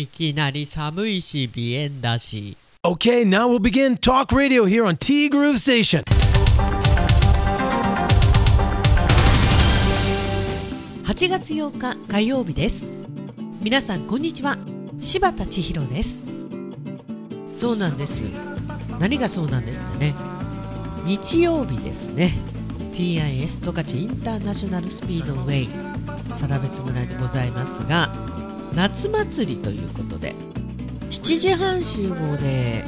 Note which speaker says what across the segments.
Speaker 1: いきなり寒いし鼻炎だし。
Speaker 2: Okay, now we'll begin Talk Radio here on T Groove Station.
Speaker 1: 8月8日火曜日です。皆さんこんにちは。柴田千尋です。そうなんです。何がそうなんですってね。日曜日ですね。TIS 十勝インターナショナルスピードウェイ。更別村にございますが夏祭りということで7時半集合で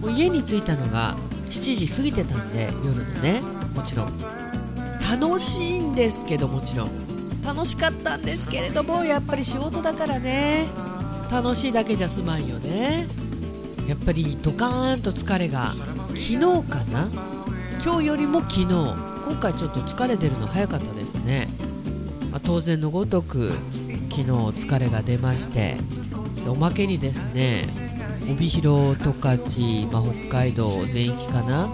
Speaker 1: もう家に着いたのが7時過ぎてたんで夜のねもちろん。楽しいんですけどもちろん。楽しかったんですけれどもやっぱり仕事だからね。楽しいだけじゃ済まんよね。やっぱりドカーンと疲れが昨日かな？今日よりも昨日。今回ちょっと疲れ出るの早かったですね、まあ、当然のごとく昨日疲れが出ましておまけにですね帯広十勝、まあ、北海道全域かな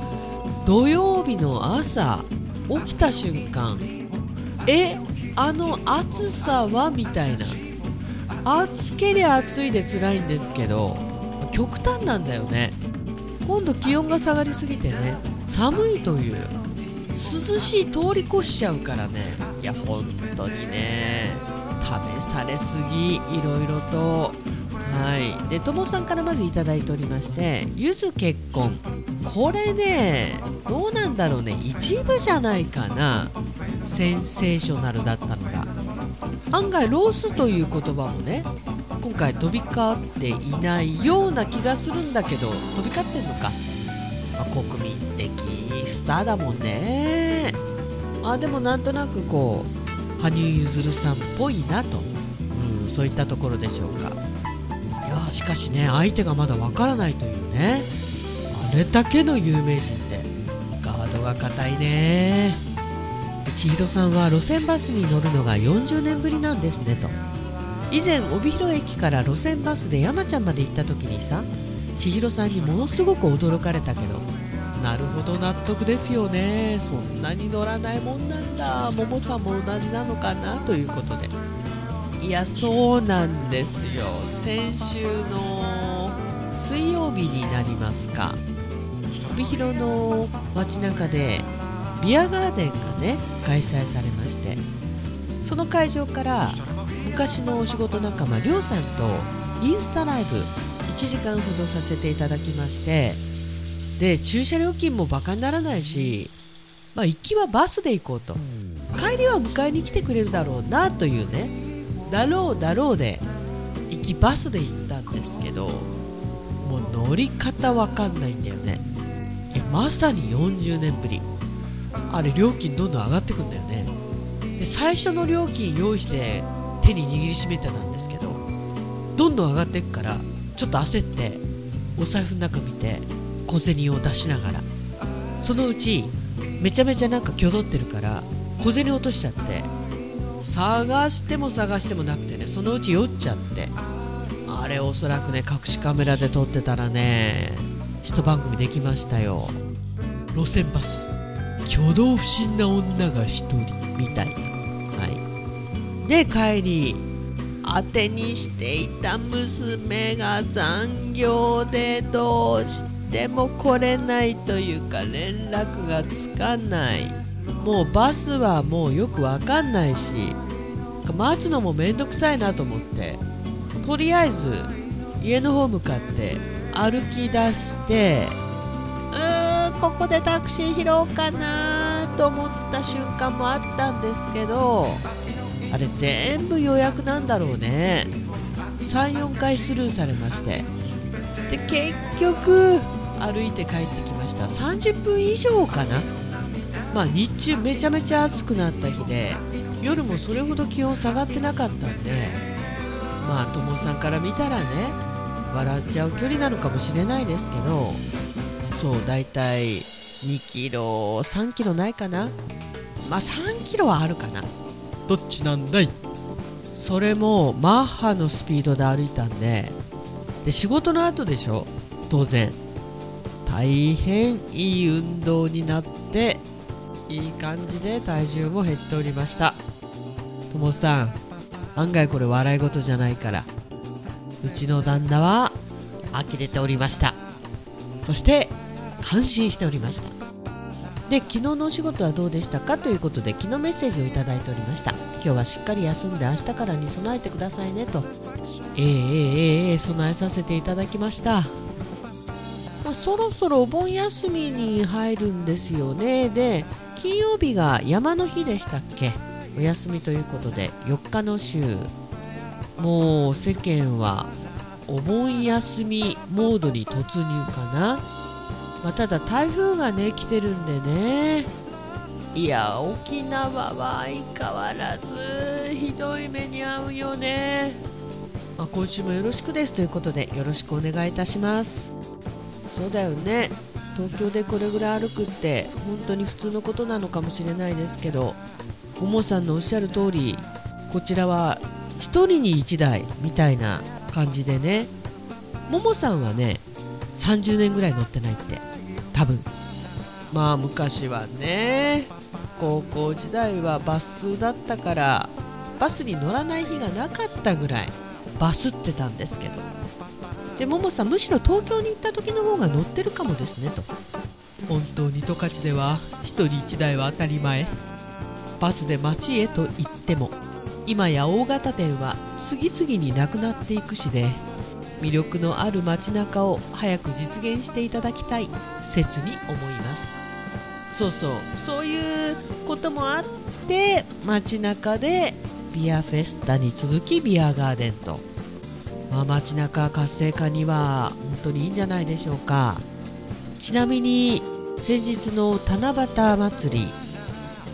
Speaker 1: 土曜日の朝起きた瞬間えあの暑さはみたいな暑けりゃ暑いで辛いんですけど極端なんだよね。今度気温が下がりすぎてね寒いという涼しい通り越しちゃうからね。いや本当にね。試されすぎいろいろと。はい。でともさんからまず頂いておりましてゆず結婚。これねどうなんだろうね。一部じゃないかな。センセーショナルだったのが。案外ロースという言葉もね今回飛び交っていないような気がするんだけど飛び交ってんのか、まあ、国民的スターだもんね。あでもなんとなくこう羽生結弦さんっぽいなと、うん、そういったところでしょうか。いやしかしね相手がまだわからないというね。あれだけの有名人ってガードが硬いね。千尋さんは路線バスに乗るのが40年ぶりなんですねと。以前帯広駅から路線バスで山ちゃんまで行った時にさ千尋さんにものすごく驚かれたけどなるほど納得ですよね。そんなに乗らないもんなんだ。ももさんも同じなのかなということで。いやそうなんですよ。先週の水曜日になりますか。帯広の街中でビアガーデンがね開催されまして。その会場から昔のお仕事仲間りょうさんとインスタライブ1時間ほどさせていただきまして。で駐車料金もバカにならないし、まあ、行きはバスで行こうと。帰りは迎えに来てくれるだろうなというね。だろうだろうで行きバスで行ったんですけどもう乗り方わかんないんだよね。いやまさに40年ぶり。あれ料金どんどん上がってくんだよね。で最初の料金用意して手に握りしめてたんですけどどんどん上がっていくからちょっと焦ってお財布の中見て小銭を出しながら。そのうちめちゃめちゃなんか挙動ってるから小銭落としちゃって探しても探してもなくてねそのうち酔っちゃって。あれおそらくね隠しカメラで撮ってたらね一番組できましたよ。路線バス。挙動不審な女が一人みたい。なはい。で帰り当てにしていた娘が残業でどうしても来れないというか連絡がつかない。もうバスはもうよくわかんないし待つのもめんどくさいなと思ってとりあえず家の方向かって歩き出してうーんここでタクシー拾おうかなと思った瞬間もあったんですけどあれ全部予約なんだろうね。34回スルーされまして。で結局歩いて帰ってきました。30分以上かな。まあ日中めちゃめちゃ暑くなった日で夜もそれほど気温下がってなかったんでまあ友さんから見たらね笑っちゃう距離なのかもしれないですけどそうだいたい2キロ3キロないかな。まあ3キロはあるかな。どっちなんだい？それもマッハのスピードで歩いたんでで仕事の後でしょ？当然大変いい運動になっていい感じで体重も減っておりました。ともさん案外これ笑い事じゃないからうちの旦那は呆れておりました。そして感心しておりました。で昨日のお仕事はどうでしたかということで昨日メッセージをいただいておりました。今日はしっかり休んで明日からに備えてくださいねと。えー、えー、えー、備えさせていただきました、そろそろお盆休みに入るんですよね。で金曜日が山の日でしたっけ？お休みということで4日の週。もう世間はお盆休みモードに突入かな、まあ、ただ台風がね来てるんでね。いや沖縄は相変わらずひどい目に遭うよね、まあ、今週もよろしくです。ということでよろしくお願いいたします。そうだよね。東京でこれぐらい歩くって本当に普通のことなのかもしれないですけどももさんのおっしゃる通りこちらは1人に1台みたいな感じでねももさんはね30年ぐらい乗ってないって多分。まあ昔はね高校時代はバスだったからバスに乗らない日がなかったぐらいバスってたんですけど。でももさんむしろ東京に行った時の方が乗ってるかもですねと。本当に十勝では1人1台は当たり前。バスで街へと行っても今や大型店は次々になくなっていくしで魅力のある街中を早く実現していただきたい切に思います。そうそう。そういうこともあって街中でビアフェスタに続きビアガーデンと。まあ、街中活性化には本当にいいんじゃないでしょうか。ちなみに先日の七夕祭り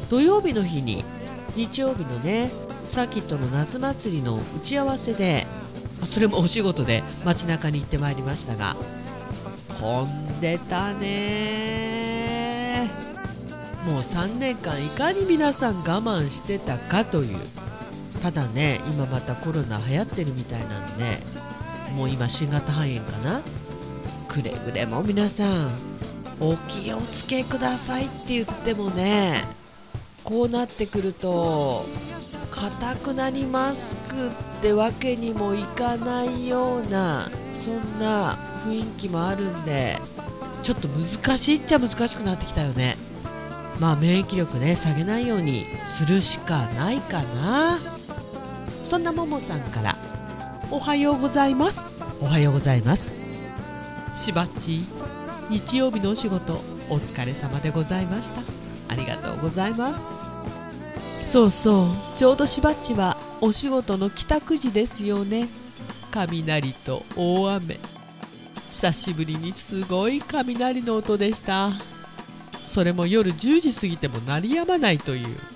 Speaker 1: 土曜日の日に日曜日のねサーキットの夏祭りの打ち合わせでそれもお仕事で街中に行ってまいりましたが混んでたね。もう3年間いかに皆さん我慢してたかというただね今またコロナ流行ってるみたいなんでもう今新型肺炎かな？くれぐれも皆さんお気をつけくださいって言ってもねこうなってくるとかたくなにマスクってわけにもいかないようなそんな雰囲気もあるんでちょっと難しいっちゃ難しくなってきたよね。まあ免疫力ね下げないようにするしかないかな。そんなももさんからおはようございます。おはようございます。しばっち日曜日のお仕事お疲れ様でございました。ありがとうございます。そうそう。ちょうどしばっちはお仕事の帰宅時ですよね。雷と大雨。久しぶりにすごい雷の音でした。それも夜10時過ぎても鳴りやまないという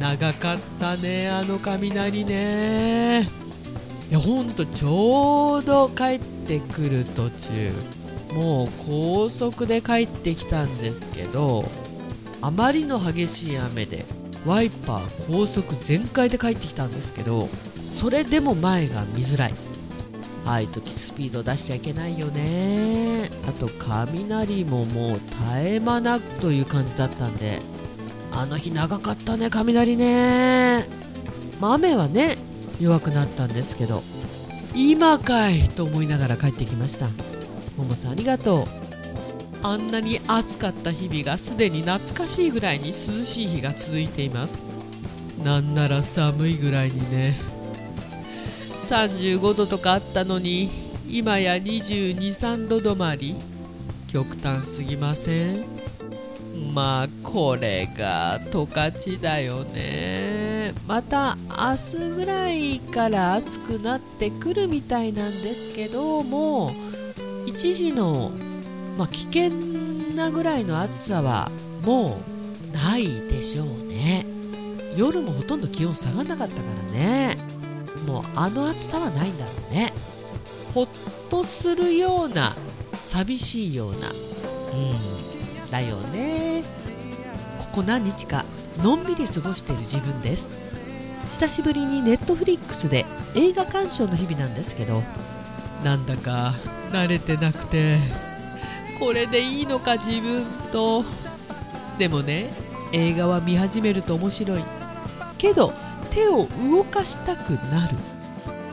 Speaker 1: 長かったねあの雷ね。いやほんとちょうど帰ってくる途中。もう高速で帰ってきたんですけどあまりの激しい雨でワイパー高速全開で帰ってきたんですけどそれでも前が見づらい。ああいう時スピード出しちゃいけないよね。あと雷ももう絶え間なくという感じだったんであの日長かったね雷ね、まあ、雨はね弱くなったんですけど今かいと思いながら帰ってきました。ももさんありがとう。あんなに暑かった日々がすでに懐かしいぐらいに涼しい日が続いています。なんなら寒いぐらいにね。35度とかあったのに今や223度止まり。極端すぎません。まあこれが十勝だよね。また明日ぐらいから暑くなってくるみたいなんですけども一時の、まあ、危険なぐらいの暑さはもうないでしょうね。夜もほとんど気温下がんなかったからね。もうあの暑さはないんだろうね。ほっとするような寂しいような。うん。だよね。ここ何日かのんびり過ごしている自分です。久しぶりにネットフリックスで映画鑑賞の日々なんですけど。なんだか慣れてなくてこれでいいのか自分と。でもね映画は見始めると面白い。けど手を動かしたくなる。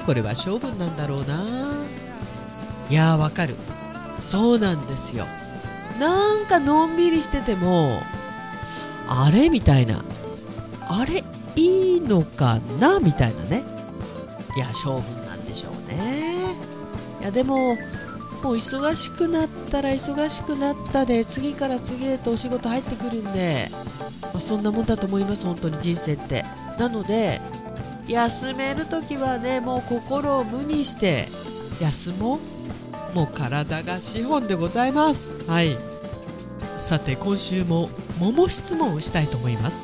Speaker 1: これは勝負なんだろうな。いやーわかる。そうなんですよ。なんかのんびりしててもあれみたいなあれいいのかなみたいなね。いや勝負なんでしょうね。いやでももう忙しくなったら忙しくなったで次から次へとお仕事入ってくるんで、まあ、そんなもんだと思います本当に人生って。なので休める時はねもう心を無にして休もう。もう体が資本でございます。はい。さて今週も桃質問をしたいと思います。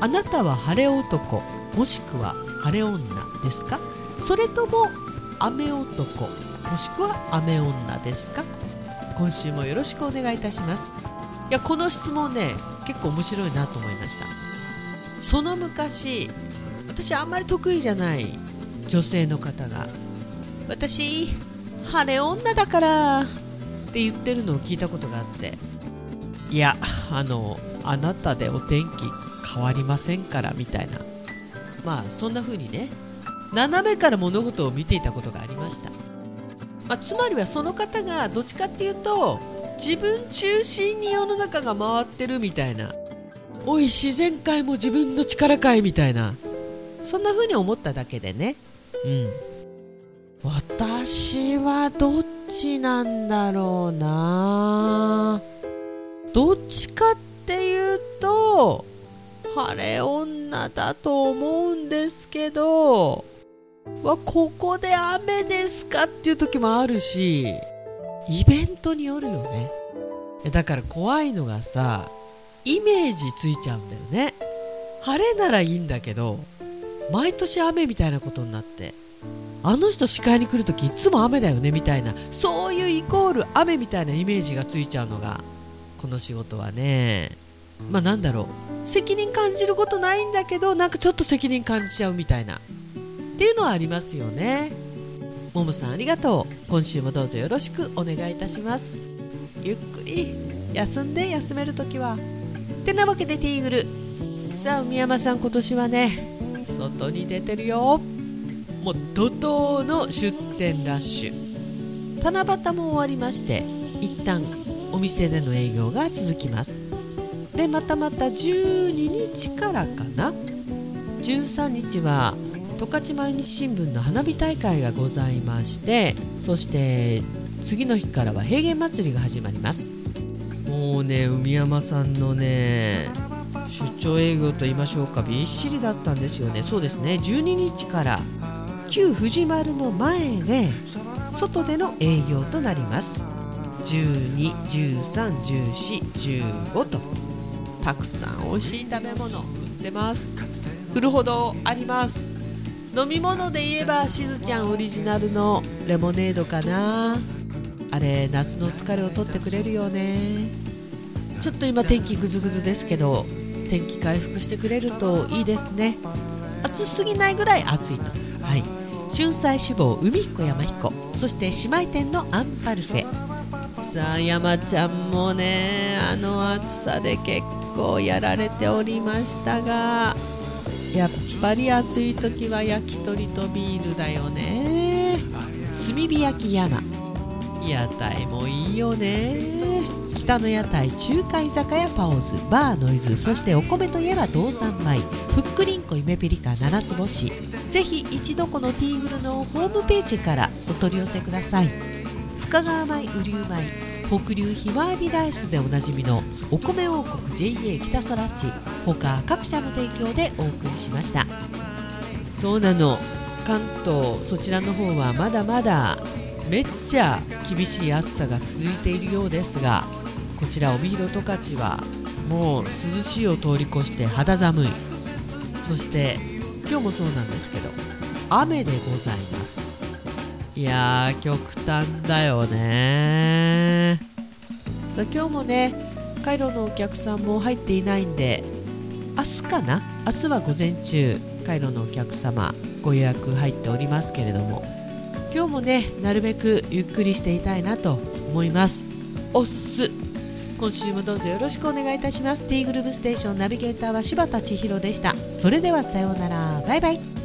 Speaker 1: あなたは晴れ男もしくは晴れ女ですか？それとも雨男もしくは雨女ですか？今週もよろしくお願いいたします。いやこの質問ね結構面白いなと思いました。その昔私あんまり得意じゃない女性の方が私晴れ女だからって言ってるのを聞いたことがあっていやあのあなたでお天気変わりませんからみたいな。まあそんな風にね斜めから物事を見ていたことがありました。まあ、つまりはその方がどっちかっていうと自分中心に世の中が回ってるみたいな。おい自然界も自分の力かいみたいな。そんな風に思っただけでね。うん。私はどっちなんだろうな。あどっちかっていうと晴れ女だと思うんですけどわここで雨ですかっていう時もあるしイベントによるよね。だから怖いのがさイメージついちゃうんだよね。晴れならいいんだけど毎年雨みたいなことになってあの人視界に来る時いつも雨だよねみたいなそういうイコール雨みたいなイメージがついちゃうのがこの仕事はね。まあなんだろう。責任感じることないんだけどなんかちょっと責任感じちゃうみたいな。っていうのはありますよね。ももさんありがとう。今週もどうぞよろしくお願いいたします。ゆっくり休んで休めるときはてなわけでティーグル。さあ海山さん今年はね外に出てるよ。もう怒涛の出店ラッシュ。七夕も終わりまして一旦お店での営業が続きます。でまたまた12日からかな。13日は十勝毎日新聞の花火大会がございましてそして次の日からは平原祭りが始まります。もうね海山さんのね出張営業と言いましょうかびっしりだったんですよね。そうですね。12日から旧藤丸の前で外での営業となります。12131415と。たくさん美味しい食べ物売ってます。売るほどあります。飲み物で言えばしずちゃんオリジナルのレモネードかな。あれ夏の疲れを取ってくれるよね。ちょっと今天気ぐずぐずですけど天気回復してくれるといいですね。暑すぎないぐらい暑いと。はい。春菜志望海彦山彦。そして姉妹店のアンパルフェ。さあ山ちゃんもねあの暑さで結構やられておりましたがやっぱり暑い時は焼き鳥とビールだよね。炭火焼き山。屋台もいいよね。北の屋台中華居酒屋パオズバーノイズそしてお米といえば道産米。ふっくりんこ夢ピリカ七つ星。ぜひ一度このティーグルのホームページからお取り寄せください。深川米雨竜米北流ひまわりライスでおなじみのお米王国 JA 北空地他各社の提供でお送りしました。そうなの。関東そちらの方はまだまだめっちゃ厳しい暑さが続いているようですがこちら帯広十勝はもう涼しいを通り越して肌寒い。そして今日もそうなんですけど雨でございます。いやー極端だよね。さあ今日もねカイロのお客さんも入っていないんで明日かな？明日は午前中カイロのお客様ご予約入っておりますけれども今日もねなるべくゆっくりしていたいなと思います。おっす。今週もどうぞよろしくお願いいたします。T グループステーションナビゲーターは柴田千尋でした。それではさようなら。バイバイ。